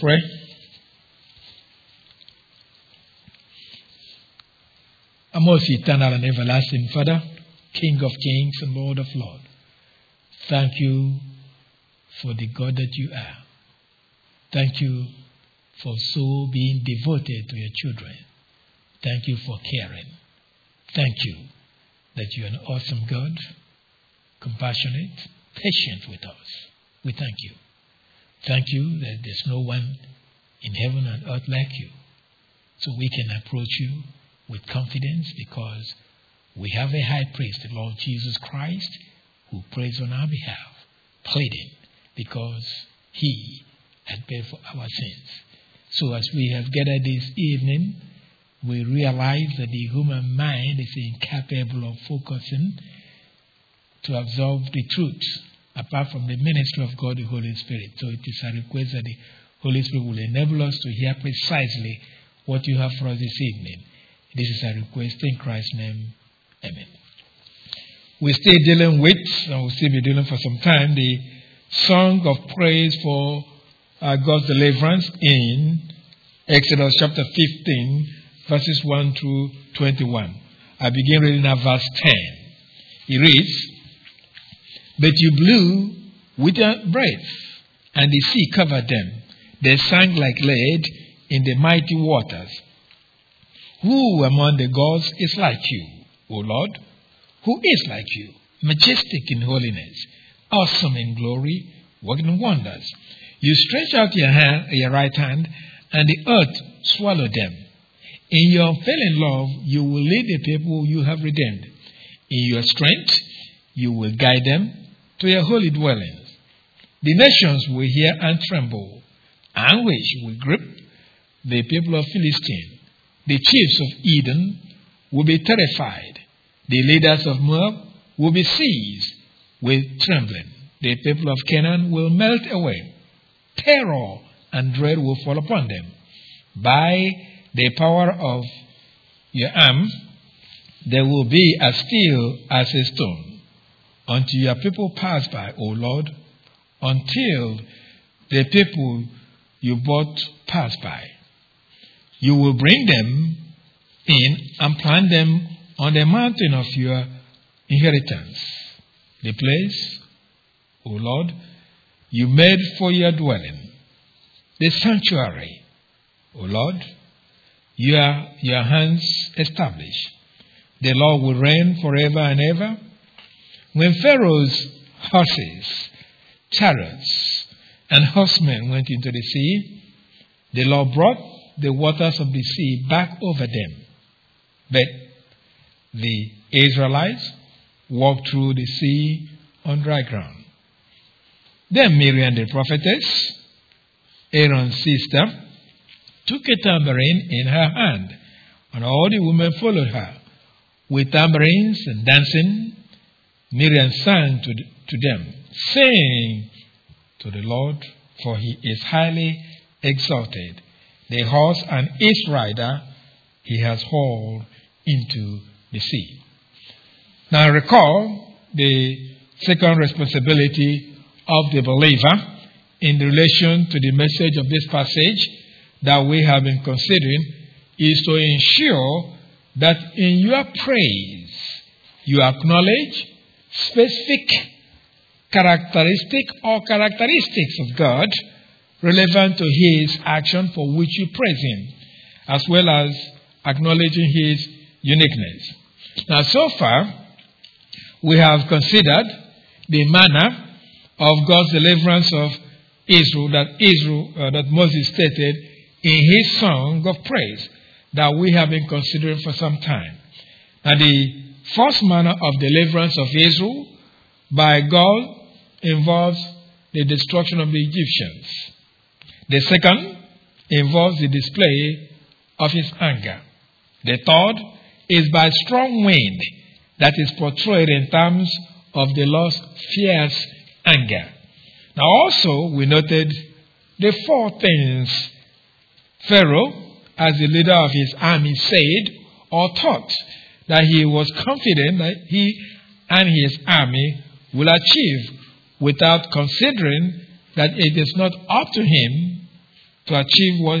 pray. Our most eternal and everlasting Father, King of kings and Lord of lords, thank you for the God that you are. Thank you for so being devoted to your children. Thank you for caring. Thank you that you are an awesome God, compassionate, patient with us. We thank you. Thank you that there's no one in heaven and earth like you. So we can approach you with confidence because we have a high priest, the Lord Jesus Christ, who prays on our behalf, pleading because he had paid for our sins. So as we have gathered this evening, we realize that the human mind is incapable of focusing to absorb the truth apart from the ministry of God, the Holy Spirit. So it is a request that the Holy Spirit will enable us to hear precisely what you have for us this evening. This is a request in Christ's name. Amen. We're still dealing with, and we'll still be dealing for some time, the song of praise for uh, God's deliverance in Exodus chapter 15, verses 1 through 21. I begin reading at verse 10. He reads, But you blew with your breath, and the sea covered them. They sank like lead in the mighty waters. Who among the gods is like you, O Lord? Who is like you, majestic in holiness, awesome in glory, working wonders? You stretch out your hand, your right hand, and the earth swallowed them. In your unfailing love, you will lead the people you have redeemed. In your strength, you will guide them to your holy dwellings. The nations will hear and tremble. Anguish will grip the people of Philistine. The chiefs of Edom will be terrified. The leaders of Moab will be seized with trembling. The people of Canaan will melt away. Terror and dread will fall upon them. By the power of your arm, they will be as still as a stone until your people pass by, O Lord, until the people you bought pass by. You will bring them in and plant them on the mountain of your inheritance, the place, O Lord, you made for your dwelling, the sanctuary, O Lord, your, your hands established. The Lord will reign forever and ever. When Pharaoh's horses, chariots, and horsemen went into the sea, the Lord brought the waters of the sea back over them. But the Israelites walked through the sea on dry ground. Then Miriam the prophetess, Aaron's sister, took a tambourine in her hand, and all the women followed her. With tambourines and dancing, Miriam sang to, to them, saying to the Lord, for he is highly exalted. The horse and its rider he has hauled into the sea. Now recall the second responsibility of the believer in relation to the message of this passage that we have been considering is to ensure that in your praise you acknowledge specific characteristic or characteristics of God relevant to his action for which you praise him, as well as acknowledging his uniqueness. Now, so far, we have considered the manner of God's deliverance of Israel that Israel uh, that Moses stated in his song of praise that we have been considering for some time. Now, the first manner of deliverance of Israel by God involves the destruction of the Egyptians. The second involves the display of his anger. The third is by strong wind that is portrayed in terms of the Lord's fierce anger. Now, also, we noted the four things Pharaoh, as the leader of his army, said or thought that he was confident that he and his army will achieve without considering that it is not up to him to achieve what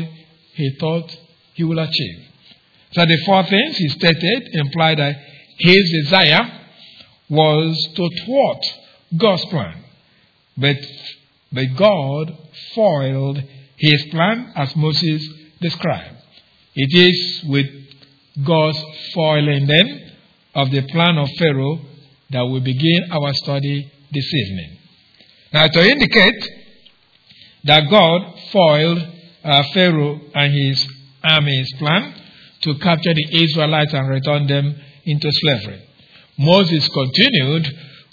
he thought he will achieve. So the four things he stated imply that his desire was to thwart God's plan. But, but God foiled his plan as Moses described. It is with God's foiling then of the plan of Pharaoh that we begin our study this evening. Now, to indicate that God foiled uh, Pharaoh and his army's plan to capture the Israelites and return them into slavery, Moses continued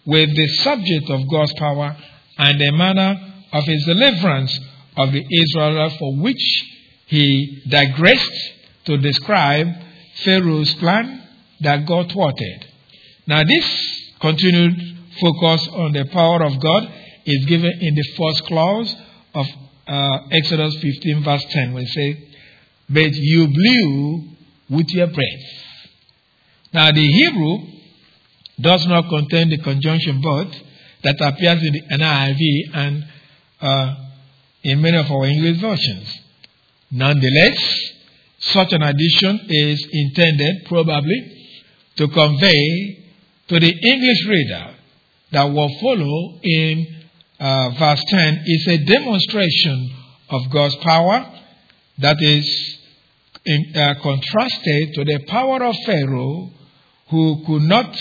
with the subject of God's power and the manner of his deliverance of the Israelites, for which he digressed to describe Pharaoh's plan that God thwarted. Now, this continued focus on the power of God is given in the first clause of uh, Exodus 15, verse 10, where it says, But you blew with your breath. Now, the Hebrew does not contain the conjunction but that appears in the NIV and uh, in many of our English versions. Nonetheless, such an addition is intended, probably, to convey to the English reader that what follow in uh, verse 10 is a demonstration of God's power that is in, uh, contrasted to the power of Pharaoh who could not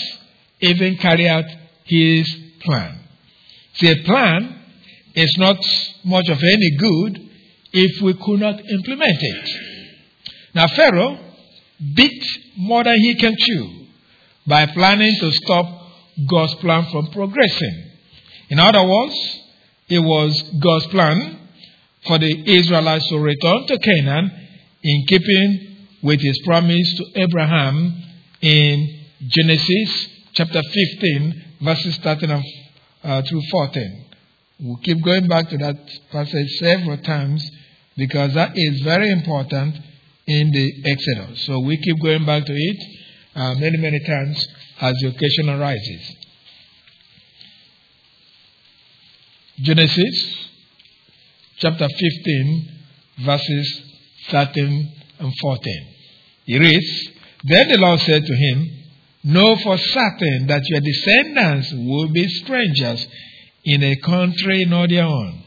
even carry out his plan. See, a plan is not much of any good if we could not implement it. Now, Pharaoh bit more than he can chew by planning to stop God's plan from progressing. In other words, it was God's plan for the Israelites to return to Canaan in keeping with his promise to Abraham in Genesis chapter 15, verses 13 uh, through 14. We'll keep going back to that passage several times because that is very important in the Exodus. So we keep going back to it uh, many, many times as the occasion arises. Genesis chapter 15, verses 13 and 14. He reads, Then the Lord said to him, Know for certain that your descendants will be strangers in a country not their own,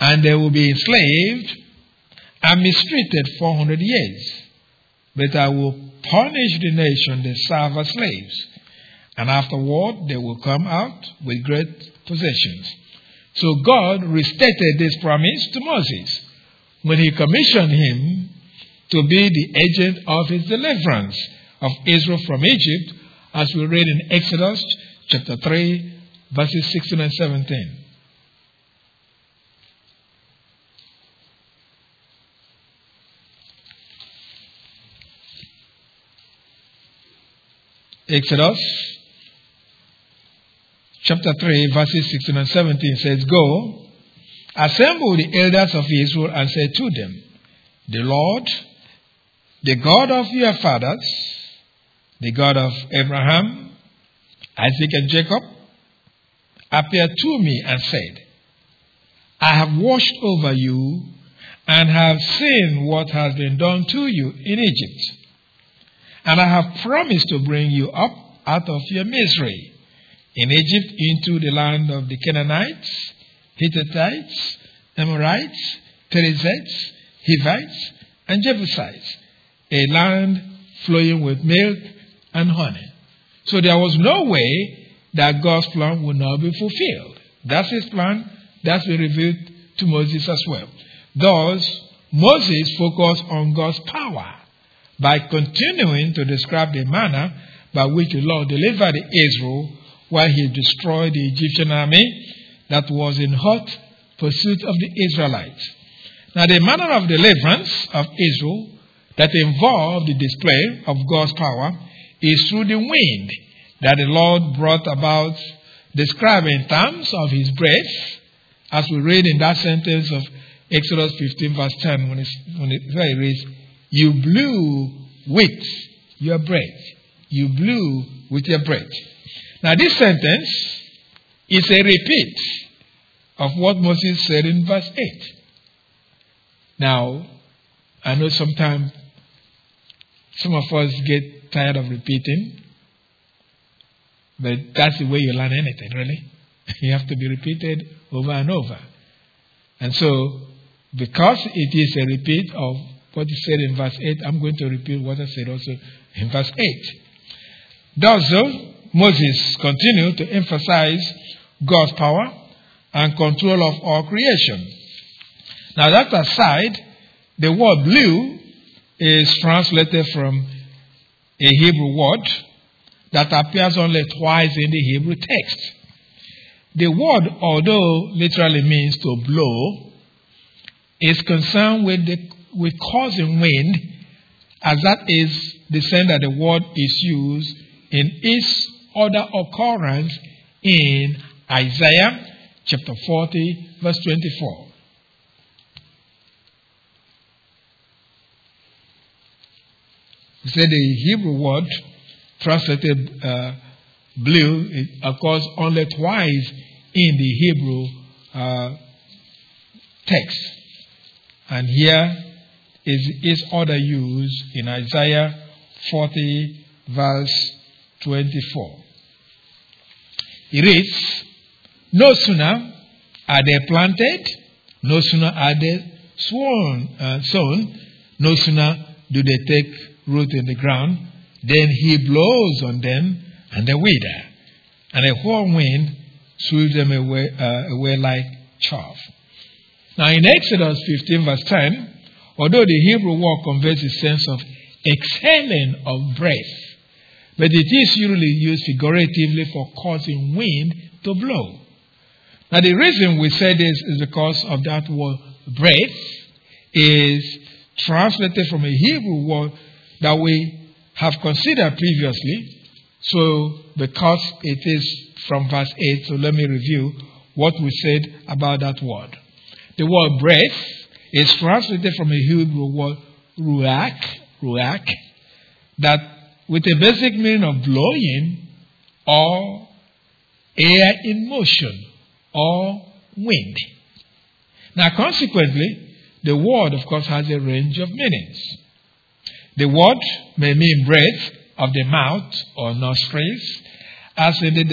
and they will be enslaved and mistreated 400 years. But I will punish the nation that serve as slaves, and afterward they will come out with great possessions. So God restated this promise to Moses when he commissioned him to be the agent of his deliverance of Israel from Egypt, as we read in Exodus chapter 3, verses 16 and 17. Exodus chapter 3, verses 16 and 17 says, Go, assemble the elders of Israel and say to them, The Lord, the God of your fathers, the God of Abraham, Isaac, and Jacob, appeared to me and said, I have watched over you and have seen what has been done to you in Egypt. And I have promised to bring you up out of your misery in Egypt into the land of the Canaanites, Hittites, Amorites, Perizzites, Hivites, and Jebusites, a land flowing with milk and honey. So there was no way that God's plan would not be fulfilled. That's his plan. That's been revealed to Moses as well. Thus, Moses focused on God's power by continuing to describe the manner by which the Lord delivered Israel while he destroyed the Egyptian army that was in hot pursuit of the Israelites. Now, the manner of deliverance of Israel that involved the display of God's power is through the wind that the Lord brought about, described in terms of his breath, as we read in that sentence of Exodus 15, verse 10, when, it's, when it, where it reads, You blew with your breath. You blew with your breath. Now, this sentence is a repeat of what Moses said in verse 8. Now, I know sometimes some of us get tired of repeating, but that's the way you learn anything, really. you have to be repeated over and over. And so, because it is a repeat of what he said in verse 8, I'm going to repeat what I said also in verse 8. Thus, Moses continued to emphasize God's power and control of all creation. Now, that aside, the word blew is translated from a Hebrew word that appears only twice in the Hebrew text. The word, although literally means to blow, is concerned with, the, with causing wind, as that is the sense that the word is used in its other occurrence in Isaiah chapter 40, verse 24. He said the Hebrew word translated uh, blew occurs only twice in the Hebrew uh, text. And here is its other use in Isaiah 40, verse 24. It reads, No sooner are they planted, no sooner are they sworn, uh, sown, no sooner do they take root in the ground, then he blows on them and they wither, and a whirlwind sweeps them away, uh, away like chaff. Now in Exodus 15 verse 10, although the Hebrew word conveys a sense of exhaling of breath, but it is usually used figuratively for causing wind to blow. Now the reason we say this is because of that word breath is translated from a Hebrew word that we have considered previously. So, because it is from verse 8, so let me review what we said about that word. The word breath is translated from a Hebrew word ruach, ruach, that with a basic meaning of blowing or air in motion or wind. Now, consequently, the word, of course, has a range of meanings. The word may mean breath of the mouth or nostrils, as in the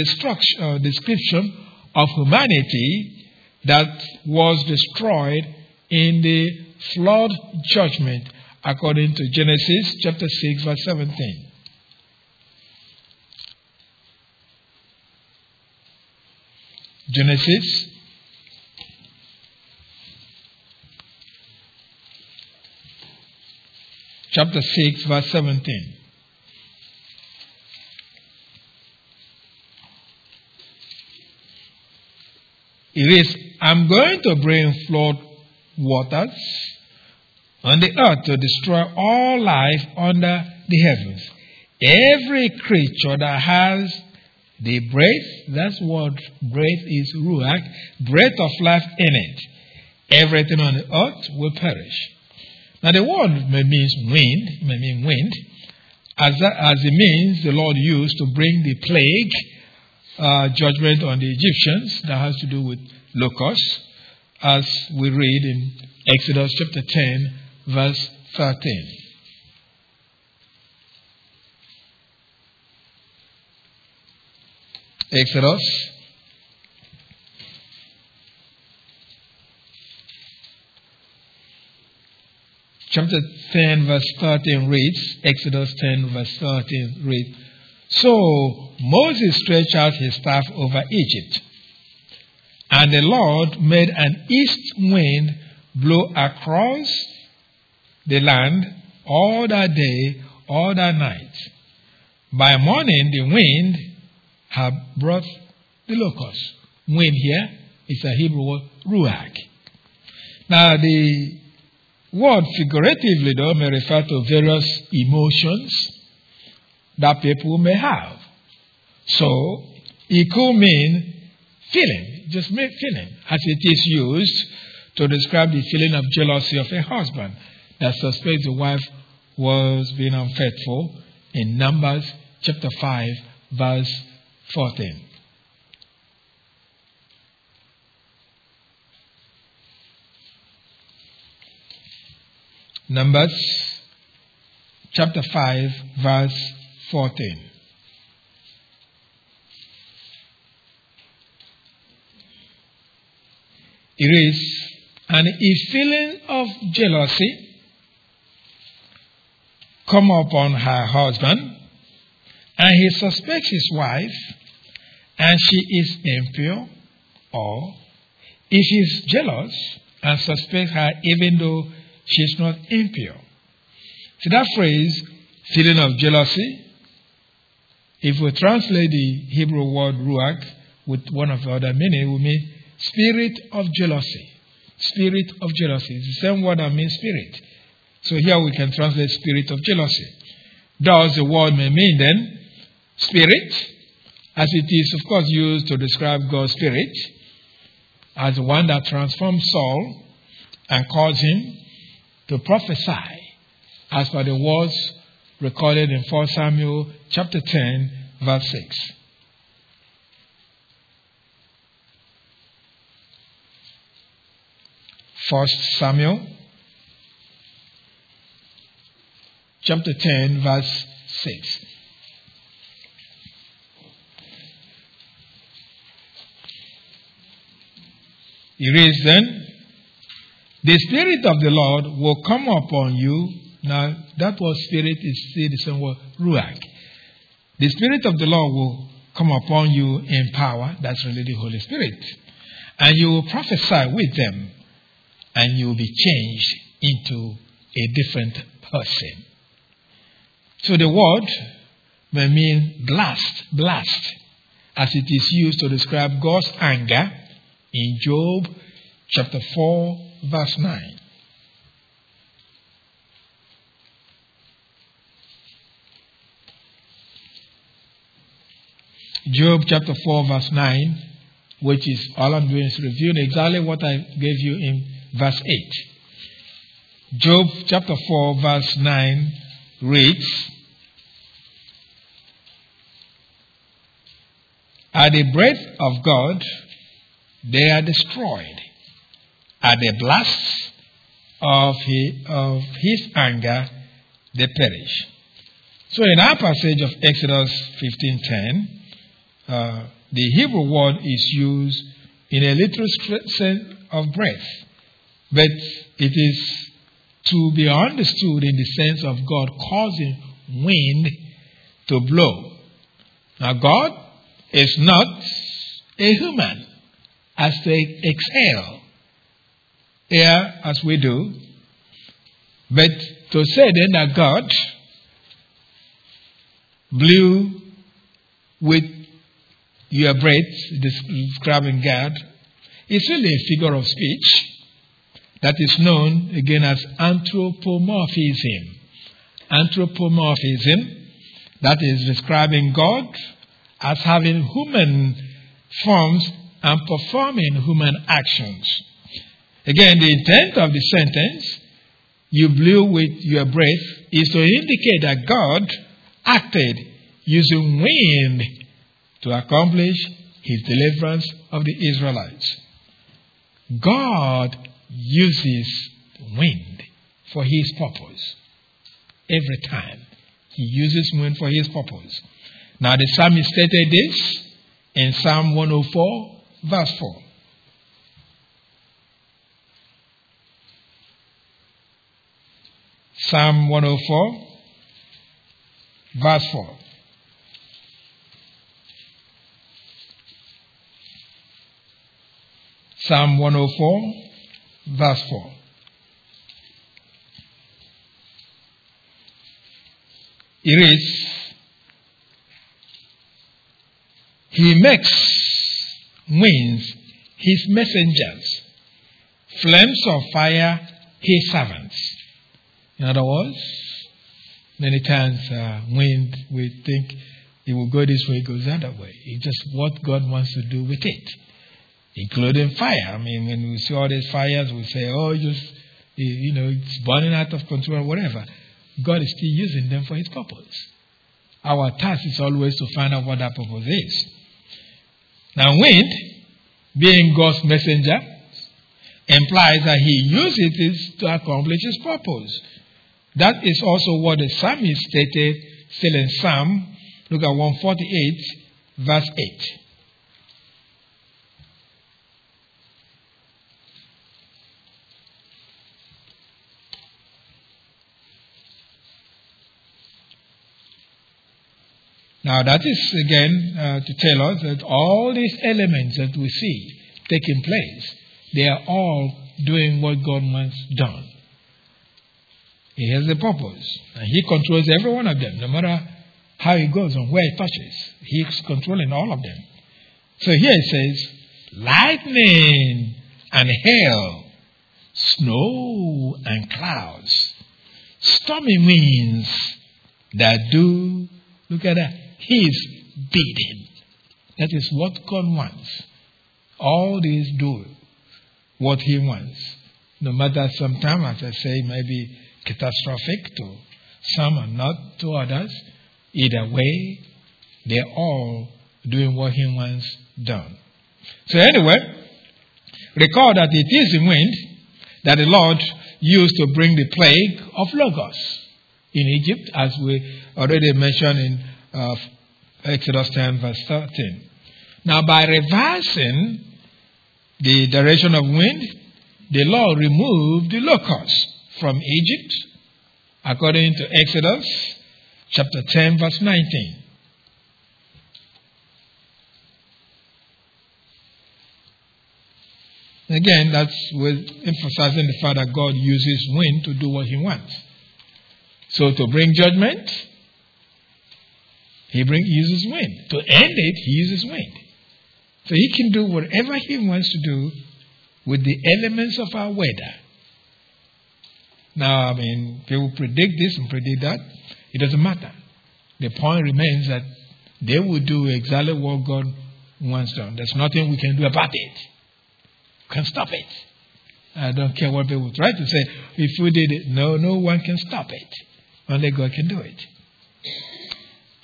uh, description of humanity that was destroyed in the flood judgment according to Genesis chapter 6 verse 17. Genesis chapter 6, verse 17. It is, I'm going to bring flood waters on the earth to destroy all life under the heavens. Every creature that has the breath, that's what breath is, ruach, breath of life in it. Everything on the earth will perish. Now, the word may mean wind, may mean wind, as, as it means the Lord used to bring the plague uh, judgment on the Egyptians that has to do with locusts, as we read in Exodus chapter 10, verse 13. Exodus chapter 10, verse 13 reads, Exodus 10, verse 13 reads, So Moses stretched out his staff over Egypt, and the Lord made an east wind blow across the land all that day, all that night. By morning, the wind had brought the locust. Wind here is a Hebrew word, ruach. Now, the Word figuratively, though, may refer to various emotions that people may have. So, it could mean feeling, just feeling, as it is used to describe the feeling of jealousy of a husband that suspects the wife was being unfaithful in Numbers chapter 5, verse 14. Numbers chapter 5, verse 14. It is and a feeling of jealousy come upon her husband, and he suspects his wife, and she is impure, or if he's jealous and suspects her even though she's not impure. See that phrase, feeling of jealousy? If we translate the Hebrew word ruach with one of the other meaning, we mean spirit of jealousy. Spirit of jealousy. It's the same word that means spirit. So here we can translate spirit of jealousy. Does the word may mean then spirit, as it is of course used to describe God's spirit, as the one that transformed Saul and caused him to prophesy, as per the words recorded in 1 Samuel chapter 10, verse 6. First Samuel chapter 10 verse 6. It reads then, the Spirit of the Lord will come upon you. Now, that word spirit is still the same word, ruach. The Spirit of the Lord will come upon you in power. That's really the Holy Spirit. And you will prophesy with them and you will be changed into a different person. So the word may mean blast, blast, as it is used to describe God's anger in Job chapter 4, verse 9. Job chapter 4, verse 9, which is all I'm doing is reviewing exactly what I gave you in verse 8. Job chapter 4, verse 9 reads, At the breath of God, they are destroyed. At the blasts of his, of his anger, they perish. So in our passage of Exodus 15.10, uh, the Hebrew word is used in a literal sense of breath. But it is to be understood in the sense of God causing wind to blow. Now, God is not a human as they exhale air as we do, but to say then that God blew with your breath, describing God, is really a figure of speech that is known again as anthropomorphism. Anthropomorphism, that is describing God as having human forms and performing human actions. Again, the intent of the sentence, you blew with your breath, is to indicate that God acted using wind to accomplish his deliverance of the Israelites. God uses wind for his purpose. Every time. He uses wind for his purpose. Now the psalmist stated this in Psalm 104, verse 4. Psalm 104, verse 4. Psalm 104, verse 4. It is, He makes winds His messengers, flames of fire His servants. In other words, many times uh, wind, we think it will go this way, it goes the other way. It's just what God wants to do with it including fire. I mean, when we see all these fires, we say, oh, just, you know, it's burning out of control whatever. God is still using them for His purpose. Our task is always to find out what that purpose is. Now, wind, being God's messenger, implies that he uses it to accomplish his purpose. That is also what the psalmist stated still in Psalm, look at 148, verse 8. Now, that is again uh, to tell us that all these elements that we see taking place, they are all doing what God wants done. He has a purpose, and He controls every one of them, no matter how it goes and where it touches. He's controlling all of them. So here it says, lightning and hail, snow and clouds, stormy winds that do, look at that, his bidding. That is what God wants. All these do what He wants. No matter sometimes, as I say, maybe catastrophic to some and not to others. Either way, they're all doing what He wants done. So, anyway, recall that it is the wind that the Lord used to bring the plague of locusts in Egypt, as we already mentioned in uh, Exodus 10, verse 13. Now, by reversing the direction of wind, the Lord removed the locusts from Egypt, according to Exodus chapter 10, verse 19. Again, that's with emphasizing the fact that God uses wind to do what He wants. So, to bring judgment, he bring, uses wind. To end it, he uses wind. So he can do whatever he wants to do with the elements of our weather. Now, I mean, people predict this and predict that. It doesn't matter. The point remains that they will do exactly what God wants done. There's nothing we can do about it. Can stop it. I don't care what people try to say. If we did it, no, no one can stop it. Only God can do it.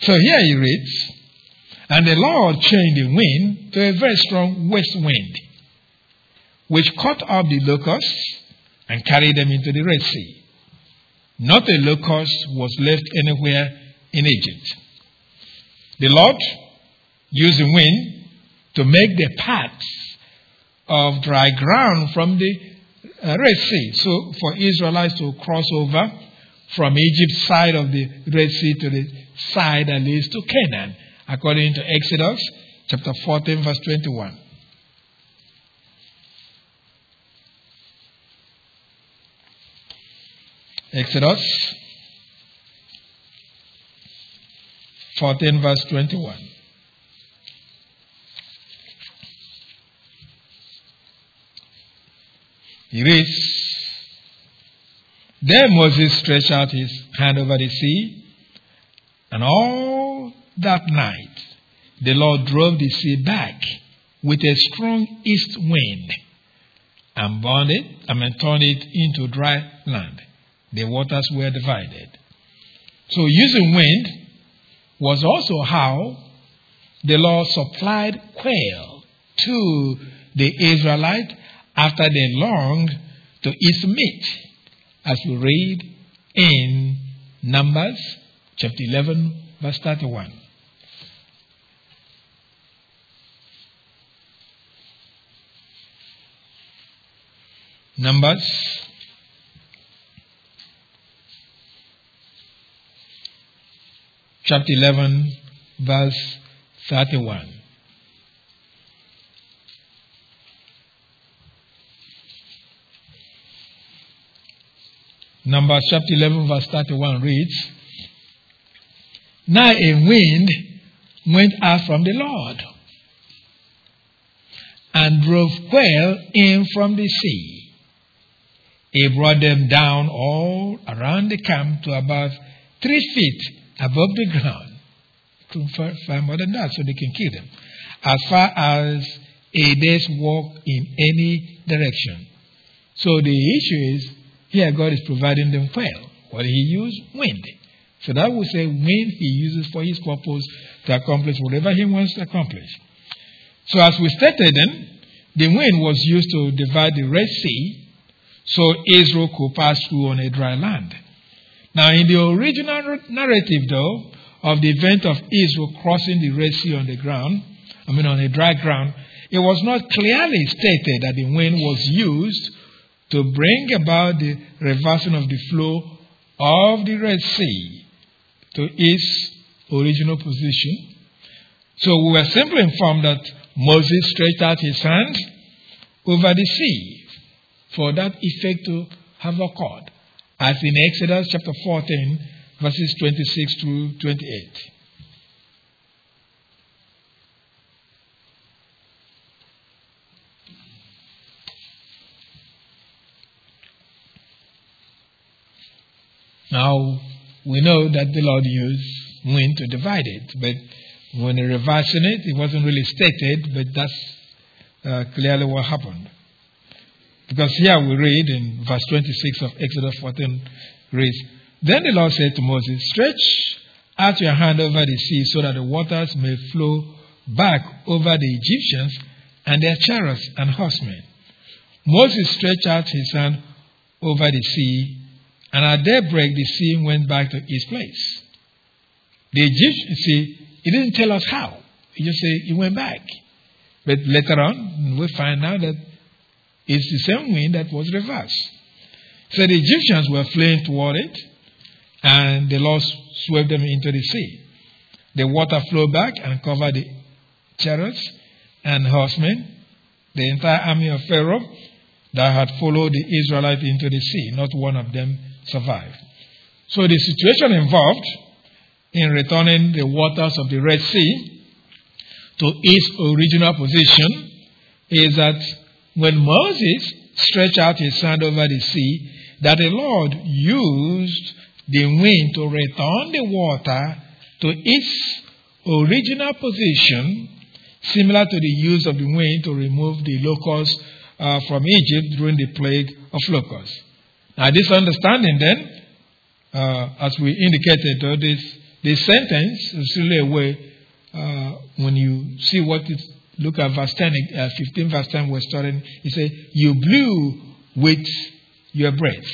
So here he reads, And the Lord changed the wind to a very strong west wind, which caught up the locusts and carried them into the Red Sea. Not a locust was left anywhere in Egypt. The Lord used the wind to make the paths of dry ground from the uh, Red Sea. So for Israelites to cross over from Egypt's side of the Red Sea to the side that leads to Canaan, according to Exodus chapter 14, verse 21. Exodus 14, verse 21. He reads, Then Moses stretched out his hand over the sea, and all that night, the Lord drove the sea back with a strong east wind and burned it, mean, turned it into dry land. The waters were divided. So, using wind was also how the Lord supplied quail to the Israelites after they longed to eat meat, as we read in Numbers chapter 11, verse 31. Numbers chapter 11, verse 31. Numbers chapter 11, verse 31 reads, now a wind went out from the Lord and drove quail in from the sea. He brought them down all around the camp to about three feet above the ground. Couldn't find more than that, so they can kill them. As far as a day's walk in any direction. So the issue is here God is providing them quail. What did he use? Wind. So that will say wind he uses for his purpose to accomplish whatever he wants to accomplish. So as we stated then, the wind was used to divide the Red Sea so Israel could pass through on a dry land. Now, in the original narrative, though, of the event of Israel crossing the Red Sea on the ground, I mean on a dry ground, it was not clearly stated that the wind was used to bring about the reversing of the flow of the Red Sea to its original position. So we were simply informed that Moses stretched out his hand over the sea for that effect to have occurred, as in Exodus chapter 14, verses 26 through 28. Now, we know that the Lord used wind to divide it, but when he reversing it, it wasn't really stated, but that's uh, clearly what happened. Because here we read in verse 26 of Exodus 14 reads, Then the Lord said to Moses, Stretch out your hand over the sea so that the waters may flow back over the Egyptians and their chariots and horsemen. Moses stretched out his hand over the sea, and at daybreak the sea went back to its place. The Egyptians, see, he didn't tell us how. He just said he went back. But later on, we find out that it's the same wind that was reversed. So the Egyptians were fleeing toward it, and the Lord swept them into the sea. The water flowed back and covered the chariots and horsemen, the entire army of Pharaoh that had followed the Israelites into the sea. Not one of them survived. So the situation involved in returning the waters of the Red Sea to its original position is that when Moses stretched out his hand over the sea, that the Lord used the wind to return the water to its original position, similar to the use of the wind to remove the locusts uh, from Egypt during the plague of locusts. Now, this understanding, then, uh, as we indicated, uh, this, this sentence is really a way uh, when you see what it Look at verse 10, uh, 15, verse 10, we're starting. He said, You blew with your breath.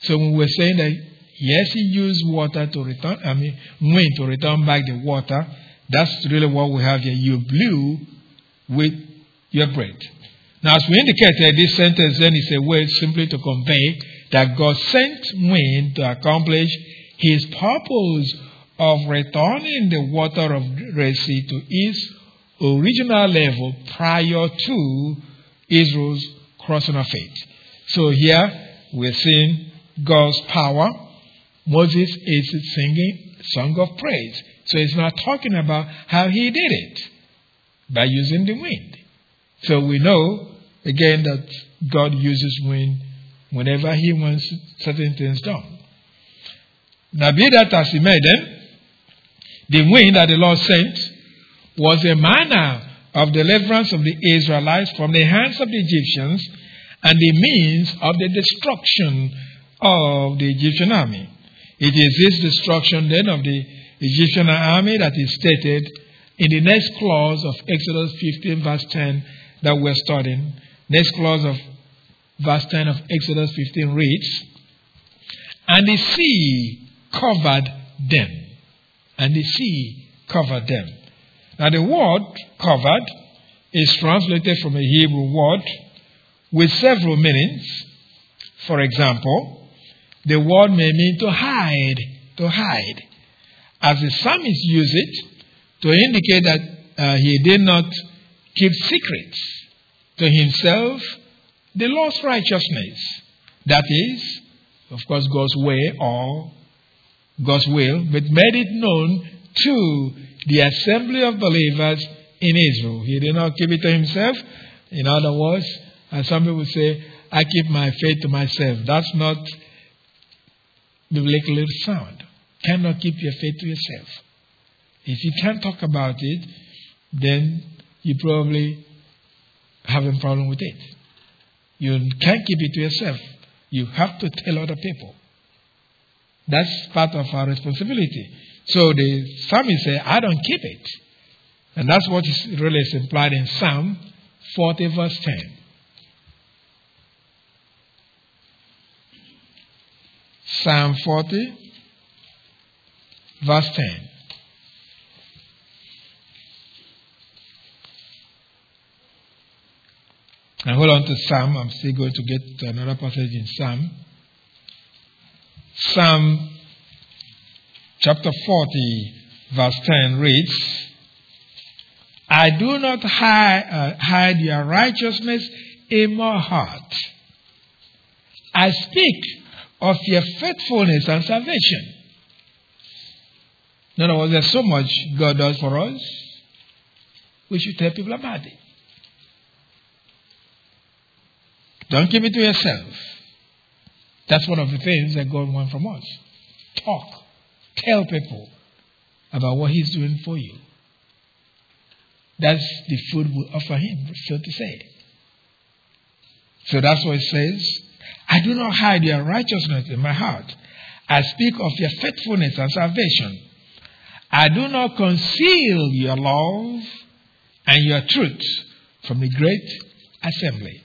So when we're saying that, yes, he used water to return, I mean, wind to return back the water, that's really what we have here. You blew with your breath. Now, as we indicated, eh, this sentence then is a way simply to convey that God sent wind to accomplish his purpose of returning the water of Red Sea to its original level prior to Israel's crossing of faith. So here we're seeing God's power. Moses is singing song of praise. So he's not talking about how he did it by using the wind. So we know again that God uses wind whenever he wants certain things done. Now be that as he may then, the wind that the Lord sent was a manner of deliverance of the Israelites from the hands of the Egyptians and the means of the destruction of the Egyptian army. It is this destruction then of the Egyptian army that is stated in the next clause of Exodus 15, verse 10, that we're studying. Next clause of verse 10 of Exodus 15 reads, And the sea covered them. And the sea covered them. Now, the word covered is translated from a Hebrew word with several meanings. For example, the word may mean to hide, to hide, as the psalmist used it to indicate that uh, he did not keep secrets to himself the Lord's righteousness. That is, of course, God's way or God's will, but made it known to the assembly of believers in Israel. He did not keep it to himself. In other words, as some people say, I keep my faith to myself. That's not biblically sound. Cannot keep your faith to yourself. If you can't talk about it, then you probably have a problem with it. You can't keep it to yourself. You have to tell other people. That's part of our responsibility. So the psalmist said, I don't keep it. And that's what is really is implied in Psalm 40, verse 10. Psalm 40, verse 10. Now hold on to Psalm. I'm still going to get to another passage in Psalm. Psalm chapter 40, verse 10 reads, I do not hide, uh, hide your righteousness in my heart. I speak of your faithfulness and salvation. In other words, there's so much God does for us. We should tell people about it. Don't keep it to yourself. That's one of the things that God wants from us. Talk. Tell people about what He's doing for you. That's the food we offer Him, so to say. So that's what it says. I do not hide your righteousness in my heart. I speak of your faithfulness and salvation. I do not conceal your love and your truth from the great assembly.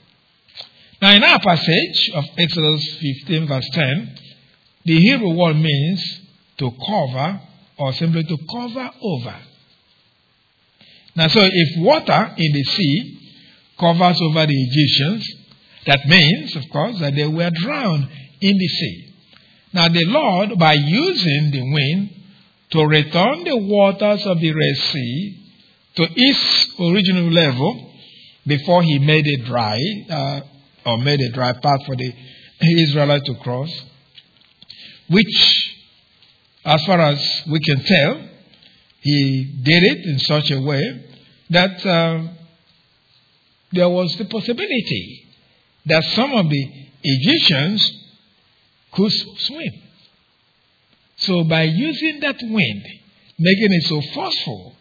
Now, in our passage of Exodus 15, verse 10, the Hebrew word means to cover or simply to cover over. Now, so if water in the sea covers over the Egyptians, that means, of course, that they were drowned in the sea. Now, the Lord, by using the wind to return the waters of the Red Sea to its original level before he made it dry, uh, or made a dry path for the Israelites to cross, which, as far as we can tell, he did it in such a way that uh, there was the possibility that some of the Egyptians could swim. So, by using that wind, making it so forceful,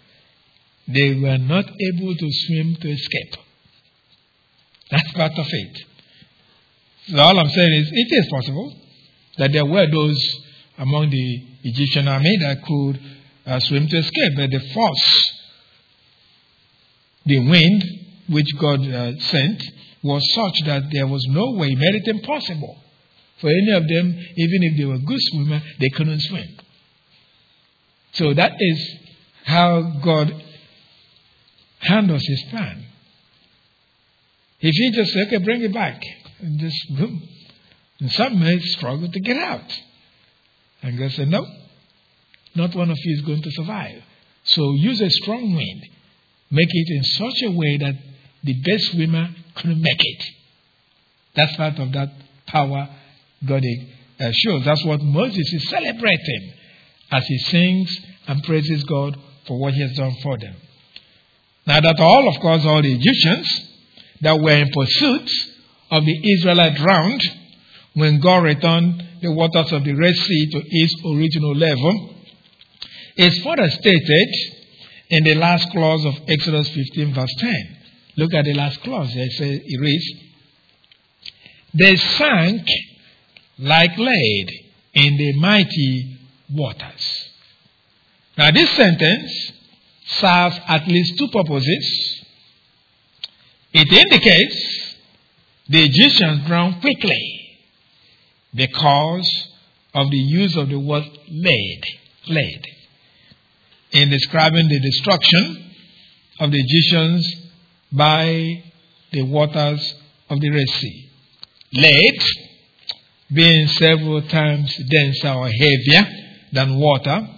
they were not able to swim to escape. That's part of it. So all I'm saying is, it is possible that there were those among the Egyptian army that could uh, swim to escape, but the force, the wind which God uh, sent, was such that there was no way, made it impossible for any of them, even if they were good swimmers, they couldn't swim. So that is how God handles his plan. If he just said, okay, bring it back, and this room. And some may struggle to get out. And God said, no, not one of you is going to survive. So use a strong wind. Make it in such a way that the best swimmer couldn't make it. That's part of that power God uh, shows. That's what Moses is celebrating as he sings and praises God for what he has done for them. Now that all, of course, all the Egyptians that were in pursuit of the Israelites drowned when God returned the waters of the Red Sea to its original level is further stated in the last clause of Exodus 15, verse 10. Look at the last clause. It says, it reads, They sank like lead in the mighty waters. Now, this sentence serves at least two purposes. It indicates the Egyptians drowned quickly because of the use of the word laid, laid, in describing the destruction of the Egyptians by the waters of the Red Sea. Laid, being several times denser or heavier than water,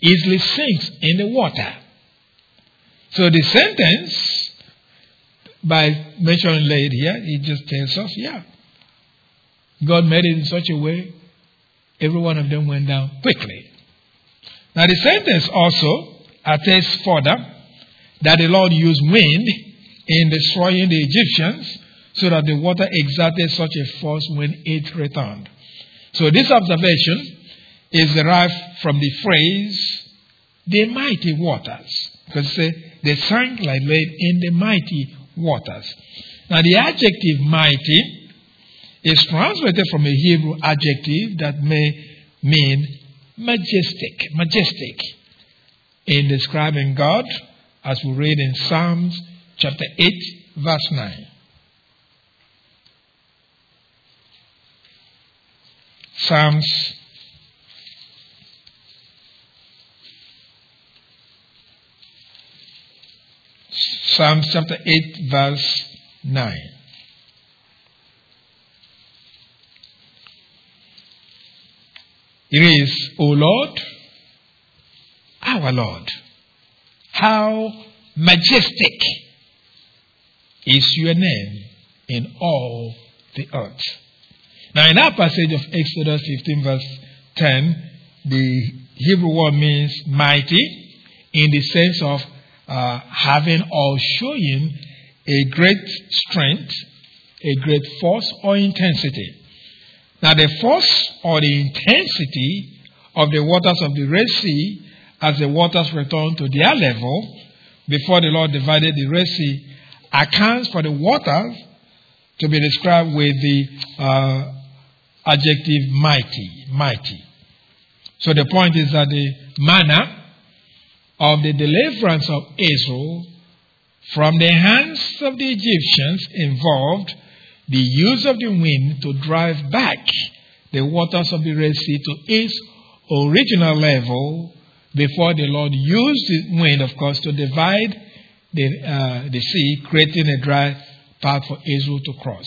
easily sinks in the water. So the sentence by mentioning laid here, he just tells us, yeah. God made it in such a way, every one of them went down quickly. Now, the sentence also attests further that the Lord used wind in destroying the Egyptians so that the water exerted such a force when it returned. So, this observation is derived from the phrase, the mighty waters. Because they sank like lead in the mighty waters. Now, the adjective mighty is translated from a Hebrew adjective that may mean majestic, majestic, in describing God, as we read in Psalms chapter 8, verse 9. Psalms Psalms chapter 8 verse 9. It is, O Lord, our Lord, how majestic is your name in all the earth. Now, in our passage of Exodus 15, verse 10, the Hebrew word means mighty in the sense of uh, having or showing a great strength, a great force or intensity. Now, the force or the intensity of the waters of the Red Sea as the waters returned to their level before the Lord divided the Red Sea accounts for the waters to be described with the uh, adjective mighty, mighty. So the point is that the manner of the deliverance of Israel from the hands of the Egyptians involved the use of the wind to drive back the waters of the Red Sea to its original level before the Lord used the wind, of course, to divide the, uh, the sea, creating a dry path for Israel to cross.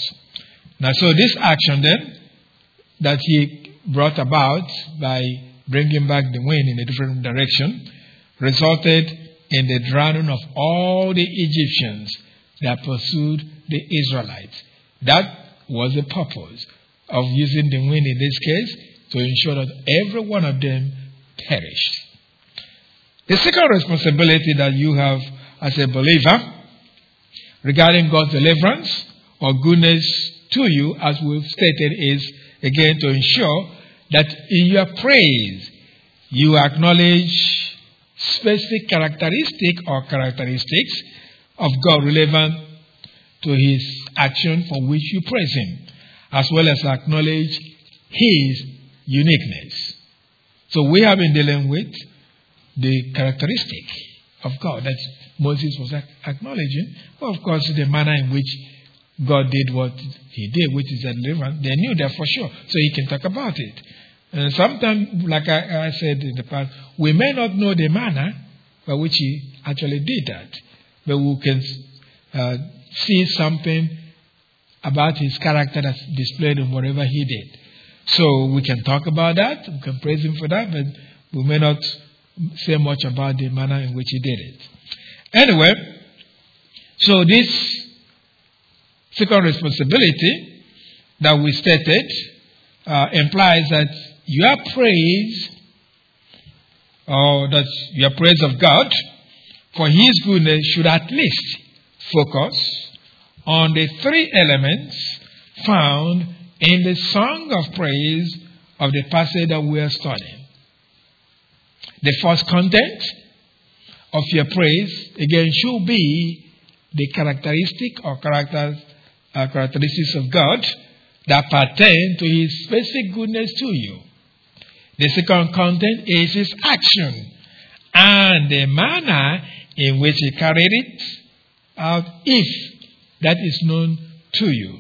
Now, so this action then that he brought about by bringing back the wind in a different direction resulted in the drowning of all the Egyptians that pursued the Israelites. That was the purpose of using the wind in this case to ensure that every one of them perished. The second responsibility that you have as a believer regarding God's deliverance or goodness to you, as we've stated, is again to ensure that in your praise you acknowledge specific characteristic or characteristics of God relevant to his action for which you praise him, as well as acknowledge his uniqueness. So we have been dealing with the characteristic of God that Moses was acknowledging, but of course the manner in which God did what he did, which is deliverance, they knew that for sure. So he can talk about it. And sometimes, like I, I, said in the past, we may not know the manner by which he actually did that, but we can uh, see something about his character that's displayed in whatever he did. So we can talk about that, we can praise him for that, but we may not say much about the manner in which he did it. Anyway, so this second responsibility that we stated uh, implies that your praise, or that your praise of God for His goodness should at least focus on the three elements found in the song of praise of the passage that we are studying. The first content of your praise, again, should be the characteristic or characters, uh, characteristics of God that pertain to His specific goodness to you. The second content is his action and the manner in which he carried it out, if that is known to you.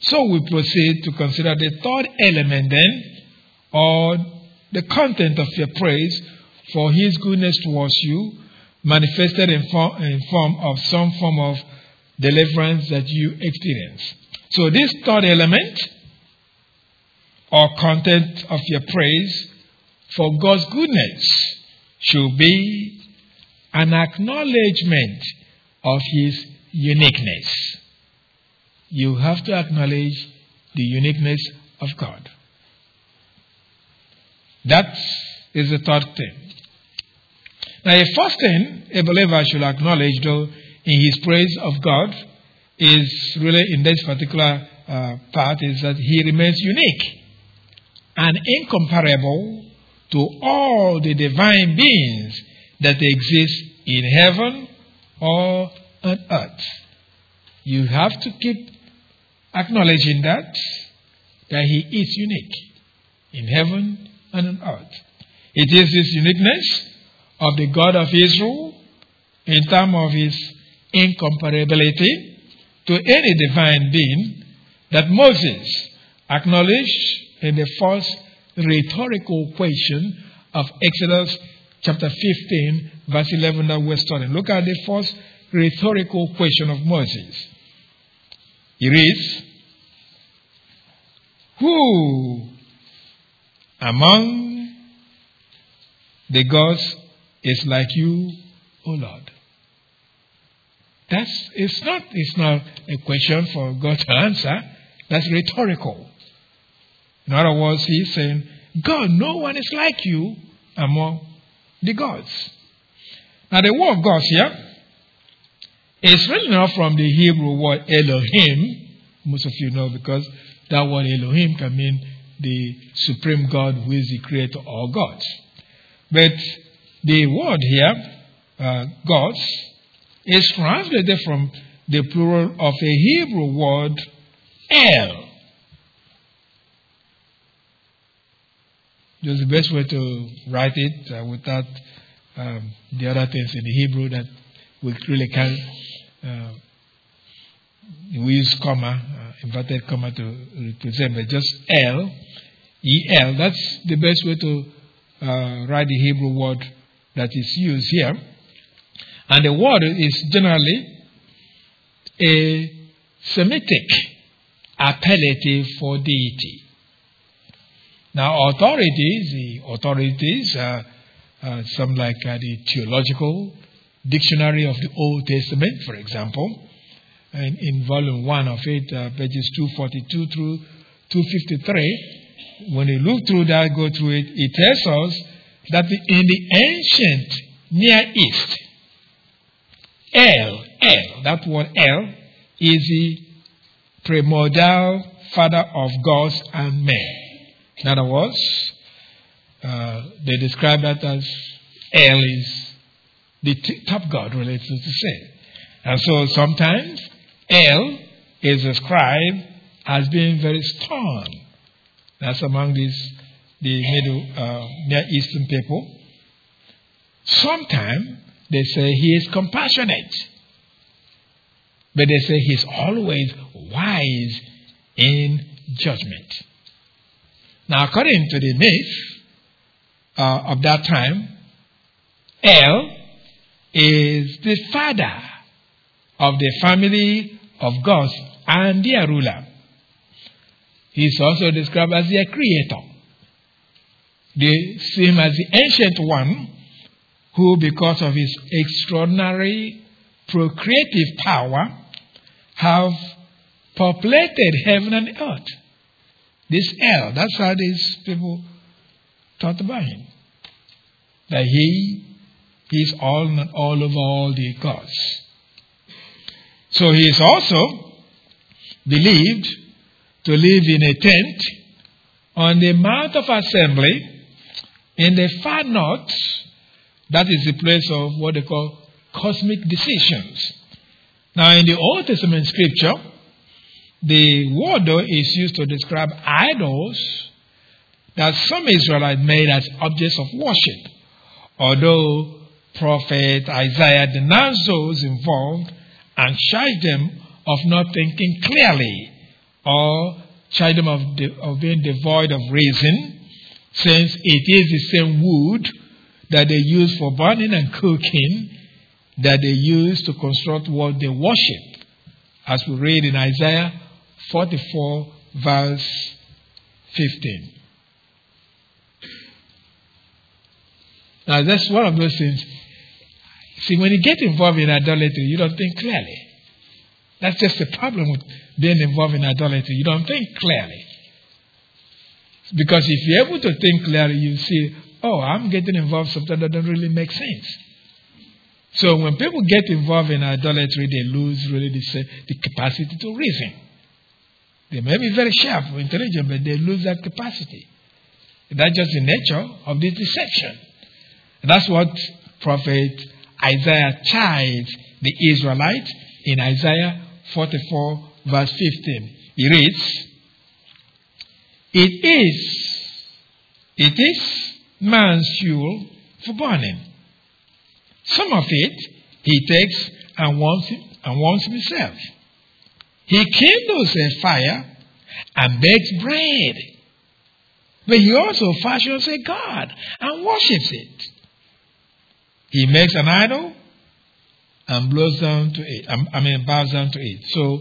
So we proceed to consider the third element then, or the content of your praise for his goodness towards you, manifested in form, in form of some form of deliverance that you experience. So this third element, or content of your praise, for God's goodness should be an acknowledgement of His uniqueness. You have to acknowledge the uniqueness of God. That is the third thing. Now, the first thing a believer should acknowledge, though, in his praise of God, is really in this particular uh, part, is that he remains unique and incomparable to all the divine beings that exist in heaven or on earth. You have to keep acknowledging that, that He is unique in heaven and on earth. It is this uniqueness of the God of Israel in terms of His incomparability to any divine being that Moses acknowledged in the first rhetorical question of Exodus chapter 15, verse 11 that we're studying. Look at the first rhetorical question of Moses. It reads, Who among the gods is like you, O Lord? That's it's not it's not a question for God to answer. That's rhetorical. In other words, he's saying, God, no one is like you among the gods. Now the word gods here is written out from the Hebrew word Elohim. Most of you know because that word Elohim can mean the supreme God who is the creator of gods. But the word here, uh, gods, is translated from the plural of a Hebrew word, El. Just the best way to write it uh, without um, the other things in the Hebrew that we really can. Uh, we use comma, uh, inverted comma to represent, but just L, E L. That's the best way to uh, write the Hebrew word that is used here. And the word is generally a Semitic appellative for deity. Now, authorities, the authorities, uh, uh, some like uh, the Theological Dictionary of the Old Testament, for example, and in volume 1 of it, uh, pages 242 through 253, when you look through that, go through it, it tells us that in the ancient Near East, El, El, that word El, is the primordial father of gods and men. In other words, uh, they describe that as El is the t- top god, related to say. And so sometimes El is described as being very stern. That's among these the Middle uh, Near Eastern people. Sometimes they say he is compassionate. But they say he's always wise in judgment. Now, according to the myth uh, of that time, El is the father of the family of gods and their ruler. He is also described as their creator. They see him as the ancient one who, because of his extraordinary procreative power, have populated heaven and earth. This El, that's how these people thought about him. That he is all all of all the gods. So he is also believed to live in a tent on the Mount of Assembly in the far north. That is the place of what they call cosmic decisions. Now, in the Old Testament scripture, the word is used to describe idols that some Israelites made as objects of worship. Although prophet Isaiah denounced those involved and charged them of not thinking clearly or charged them of, de- of being devoid of reason, since it is the same wood that they use for burning and cooking that they use to construct what they worship. As we read in Isaiah 44, verse 15. Now, that's one of those things. See, when you get involved in idolatry, you don't think clearly. That's just the problem with being involved in idolatry. You don't think clearly. Because if you're able to think clearly, you see, oh, I'm getting involved something that doesn't really make sense. So when people get involved in idolatry, they lose really the, the capacity to reason. They may be very sharp or intelligent, but they lose that capacity. That's just the nature of the deception. And that's what Prophet Isaiah chides the Israelites in Isaiah 44, verse 15. He reads, It is, it is man's fuel for burning. Some of it he takes and wants, and wants himself. He kindles a fire and bakes bread. But he also fashions a god and worships it. He makes an idol and blows down to it. I mean, bows down to it. So,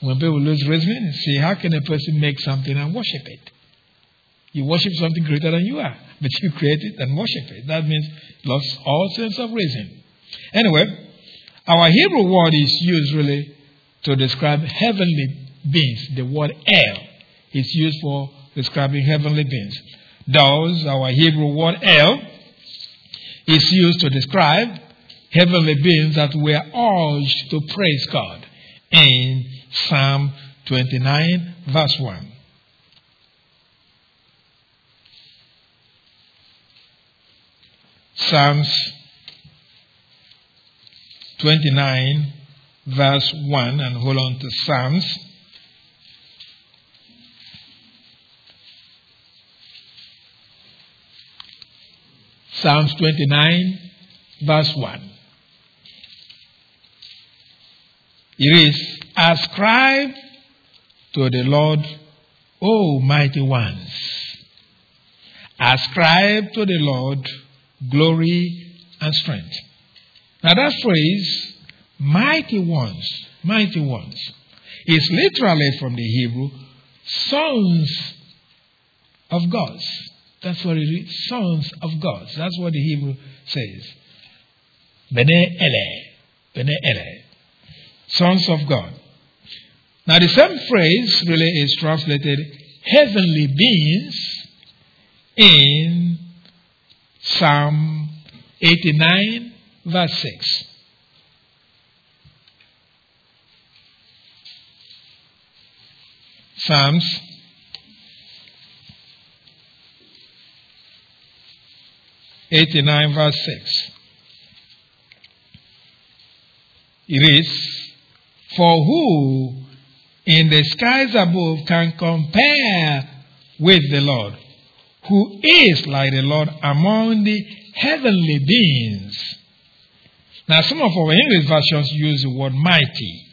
when people lose reasoning, say, how can a person make something and worship it? You worship something greater than you are, but you create it and worship it. That means lost all sense of reason. Anyway, our Hebrew word is used really to describe heavenly beings. The word El is used for describing heavenly beings. Thus, our Hebrew word El is used to describe heavenly beings that were urged to praise God in Psalm 29, verse 1. Psalms 29, verse 1, and hold on to Psalms. Psalms 29, verse 1. It is Ascribe to the Lord, O mighty ones. Ascribe to the Lord glory and strength. Now that phrase, mighty ones, mighty ones, is literally from the Hebrew, sons of gods. That's what it is, sons of gods. That's what the Hebrew says. Bene Ele, Bene Ele, sons of God. Now the same phrase really is translated heavenly beings in Psalm 89 verse 6. Psalms eighty-nine verse six. It is for who in the skies above can compare with the Lord, who is like the Lord among the heavenly beings. Now, some of our English versions use the word mighty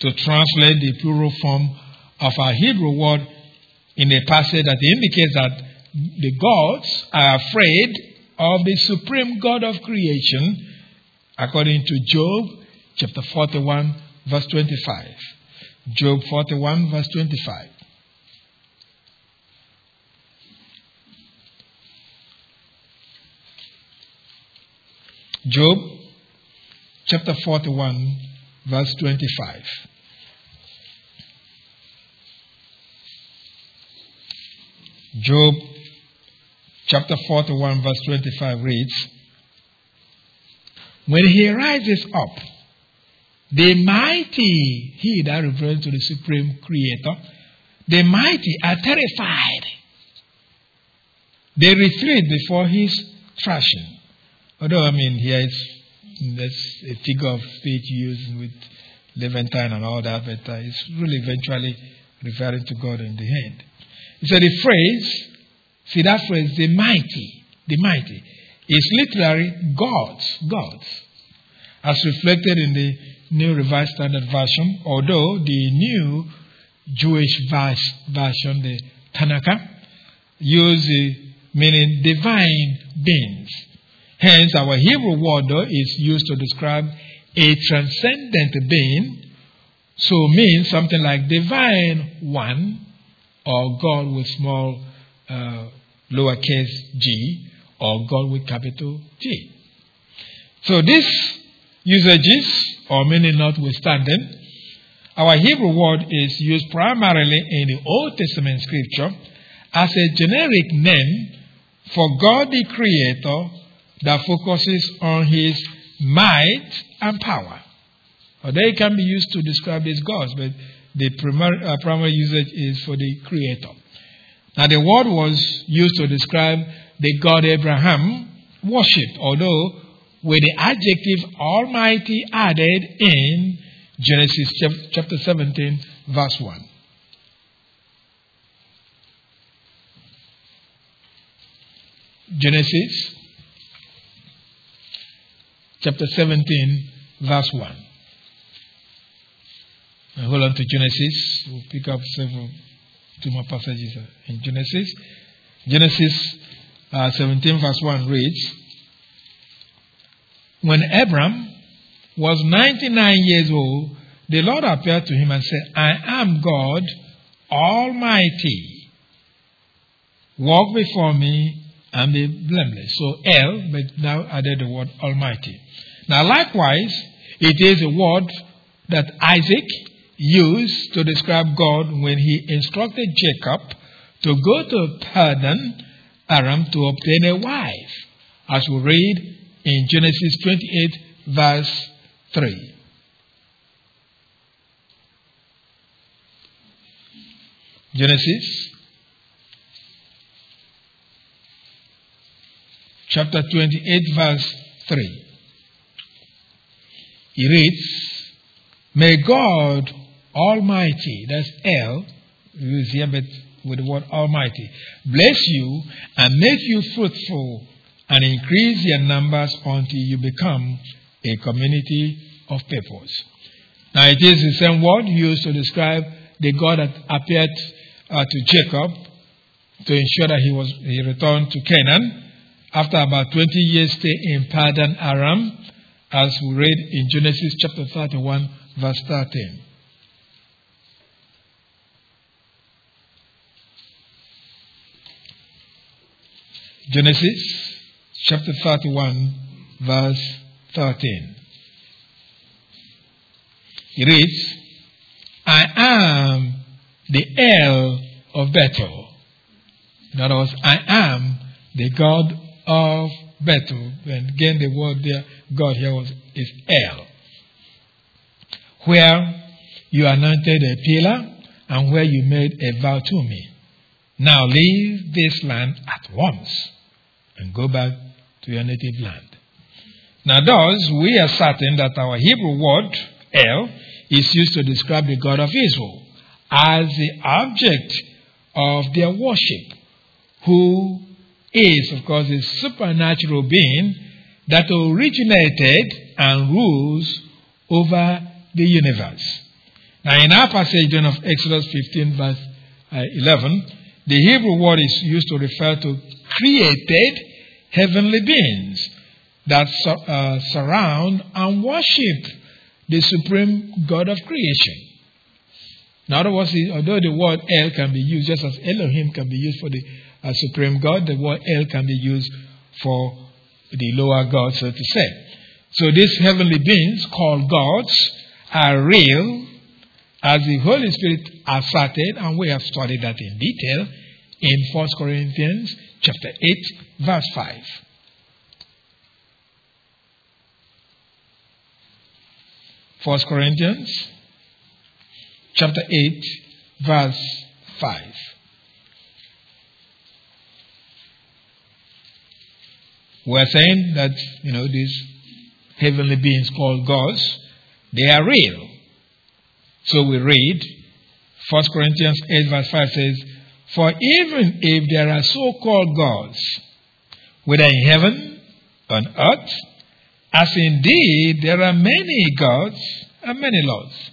to translate the plural form of our Hebrew word in a passage that indicates that the gods are afraid of the supreme God of creation, according to Job chapter 41, verse 25. Job 41, verse 25. Job chapter 41, verse 25. Job chapter 41, verse 25 reads When he rises up, the mighty, he that refers to the supreme creator, the mighty are terrified. They retreat before his thrashing. Although, I mean, here it's, that's a figure of speech used with Leviathan and all that, but uh, it's really eventually referring to God in the end. So the phrase, see that phrase, the mighty, the mighty, is literally gods, gods, as reflected in the New Revised Standard Version, although the New Jewish version, the Tanakh, uses the meaning divine beings. Hence, our Hebrew word though, is used to describe a transcendent being, so means something like divine one, or God with small uh, lowercase g, or God with capital G. So these usages, or meaning notwithstanding, our Hebrew word is used primarily in the Old Testament scripture as a generic name for God the Creator that focuses on His might and power. Or they can be used to describe these gods, but the primary, uh, primary usage is for the Creator. Now, the word was used to describe the God Abraham worshipped, although with the adjective Almighty added in Genesis chapter 17, verse 1. Genesis chapter 17, verse 1. Hold on to Genesis. We'll pick up several, two more passages in Genesis. Genesis uh, 17, verse 1 reads When Abram was 99 years old, the Lord appeared to him and said, I am God Almighty. Walk before me and be blameless. So El, but now added the word Almighty. Now, likewise, it is a word that Isaac used to describe God when he instructed Jacob to go to Padan Aram to obtain a wife, as we read in Genesis 28, verse 3. Genesis chapter 28, verse 3. He reads, May God Almighty, that's El, use here but with the word Almighty, bless you and make you fruitful and increase your numbers until you become a community of peoples. Now it is the same word used to describe the God that appeared uh, to Jacob to ensure that he was he returned to Canaan after about 20 years stay in Padan Aram, as we read in Genesis chapter 31, verse 13. Genesis chapter 31, verse 13. It reads, I am the El of Bethel. In other words, I am the God of Bethel. And again, the word there, God here was, is El. Where you anointed a pillar and where you made a vow to me. Now leave this land at once and go back to your native land. Now, thus, we are certain that our Hebrew word, El, is used to describe the God of Israel as the object of their worship, who is, of course, a supernatural being that originated and rules over the universe. Now, in our passage of Exodus 15, verse uh, 11, the Hebrew word is used to refer to created heavenly beings that uh, surround and worship the supreme God of creation. In other words, although the word El can be used just as Elohim can be used for the uh, supreme God, the word El can be used for the lower God, so to say. So these heavenly beings called gods are real, as the Holy Spirit asserted, and we have studied that in detail in 1 Corinthians chapter 8, verse 5. First Corinthians chapter 8, verse 5. We're saying that, you know, these heavenly beings called gods, they are real. So we read, 1 Corinthians 8, verse 5 says, For even if there are so called gods, whether in heaven, on earth, as indeed there are many gods and many lords.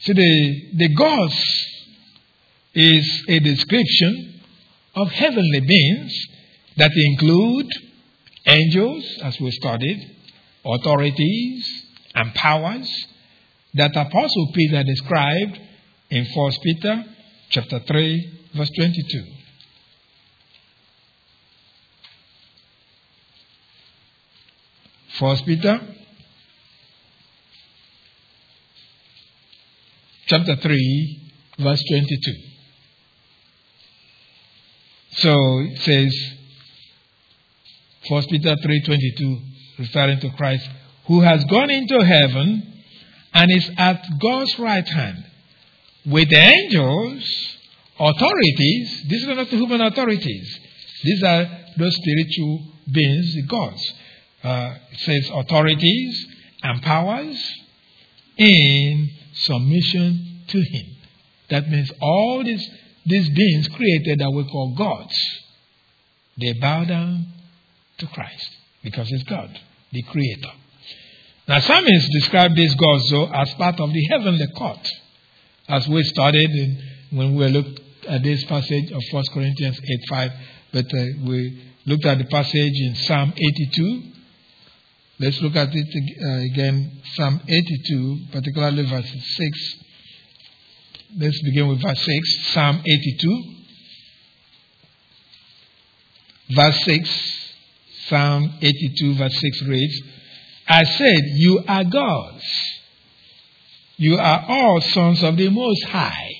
See, the, the gods is a description of heavenly beings that include angels, as we studied, authorities, and powers that Apostle Peter described in 1 Peter chapter 3, verse 22. First Peter chapter 3 verse 22. So it says First Peter 3:22 referring to Christ who has gone into heaven and is at God's right hand with the angels authorities these are not the human authorities these are those spiritual beings the gods uh, says authorities and powers in submission to Him. That means all these, these beings created that we call gods, they bow down to Christ because He's God, the Creator. Now, psalmists describe these gods, though, as part of the heavenly court, as we studied in, when we looked at this passage of 1 Corinthians 8 5. But uh, we looked at the passage in Psalm 82. Let's look at it uh, again, Psalm 82, particularly verse 6. Let's begin with verse 6, Psalm 82. Verse 6, Psalm 82, verse 6 reads, I said, You are gods. You are all sons of the Most High.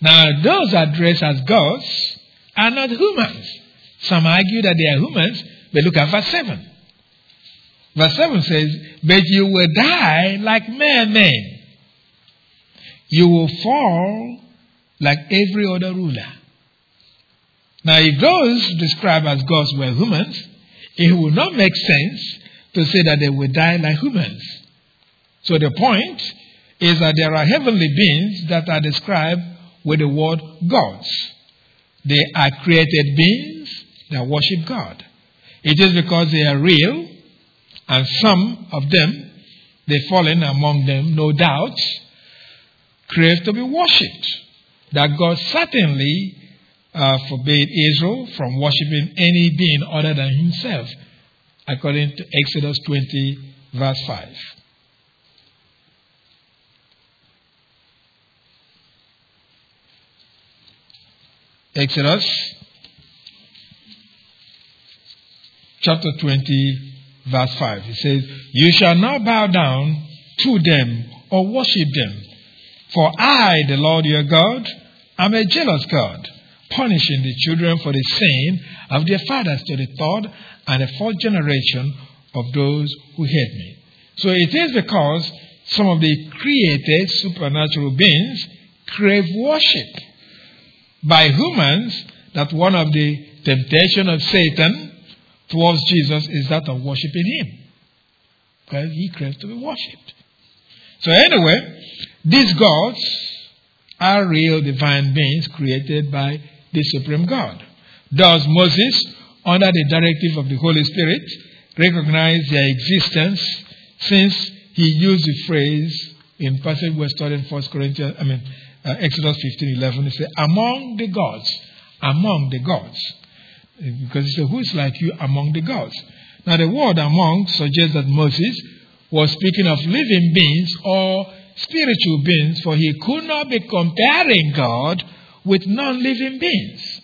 Now, those addressed as gods are not humans. Some argue that they are humans, but look at verse 7. Verse 7 says, But you will die like mere men. You will fall like every other ruler. Now, if those described as gods were humans, it would not make sense to say that they will die like humans. So the point is that there are heavenly beings that are described with the word gods. They are created beings that worship God. It is because they are real, and some of them, the fallen among them, no doubt, crave to be worshipped. That God certainly uh, forbade Israel from worshiping any being other than himself, according to Exodus 20, verse 5. Exodus chapter 20, verse 5. He says, You shall not bow down to them or worship them, for I, the Lord your God, am a jealous God, punishing the children for the sin of their fathers to the third and the fourth generation of those who hate me. So it is because some of the created supernatural beings crave worship by humans that one of the temptation of Satan towards Jesus is that of worshiping him. Because he craves to be worshipped. So anyway, these gods are real divine beings created by the Supreme God. Thus Moses, under the directive of the Holy Spirit, recognized their existence since he used the phrase in passage we're studying First Corinthians, I mean uh, Exodus 15 11, it says, Among the gods, among the gods. Because he said, Who is like you among the gods? Now, the word among suggests that Moses was speaking of living beings or spiritual beings, for he could not be comparing God with non living beings,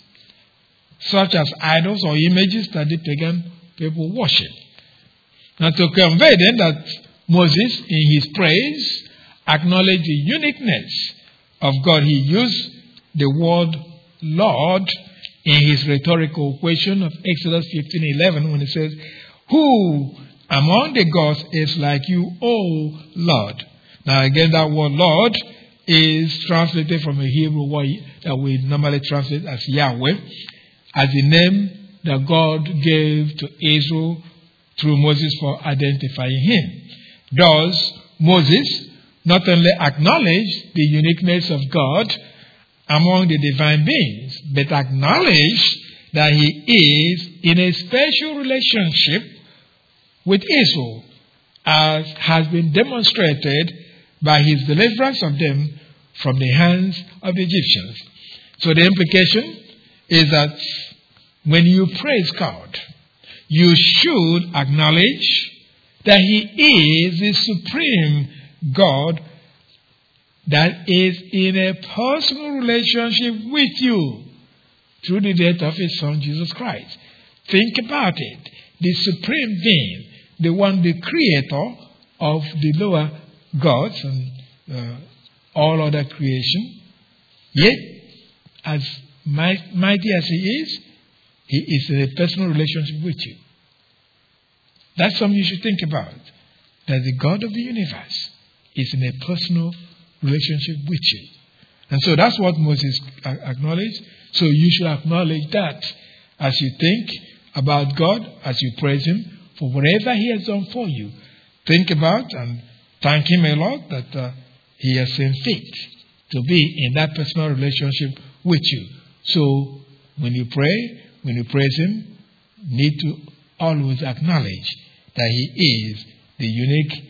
such as idols or images that the pagan people worship. Now, to convey then that Moses, in his praise, acknowledged the uniqueness of God. He used the word Lord in his rhetorical question of Exodus 15:11 when he says, "Who among the gods is like you, O Lord?" Now again, that word Lord is translated from a Hebrew word that we normally translate as Yahweh, as the name that God gave to Israel through Moses for identifying him. Thus, Moses not only acknowledge the uniqueness of God among the divine beings, but acknowledge that He is in a special relationship with Israel, as has been demonstrated by His deliverance of them from the hands of the Egyptians. So the implication is that when you praise God, you should acknowledge that He is the supreme God that is in a personal relationship with you through the death of His Son, Jesus Christ. Think about it. The supreme being, the one, the creator of the lower gods and uh, all other creation, yet, as mighty as He is, He is in a personal relationship with you. That's something you should think about. That the God of the universe is in a personal relationship with you. And so that's what Moses acknowledged. So you should acknowledge that as you think about God, as you praise Him for whatever He has done for you. Think about and thank Him a lot that uh, He has seen fit to be in that personal relationship with you. So when you pray, when you praise Him, need to always acknowledge that He is the unique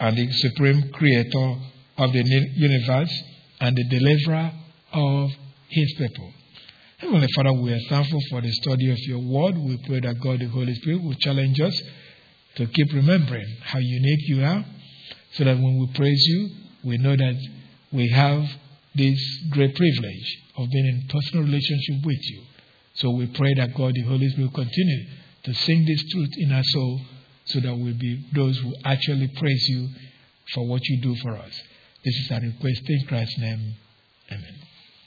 and the supreme creator of the universe and the deliverer of his people. Heavenly Father, we are thankful for the study of your word. We pray that God, the Holy Spirit, will challenge us to keep remembering how unique you are, so that when we praise you, we know that we have this great privilege of being in personal relationship with you. So we pray that God, the Holy Spirit, will continue to sing this truth in our soul so that we'll be those who actually praise you for what you do for us. This is our request in Christ's name. Amen.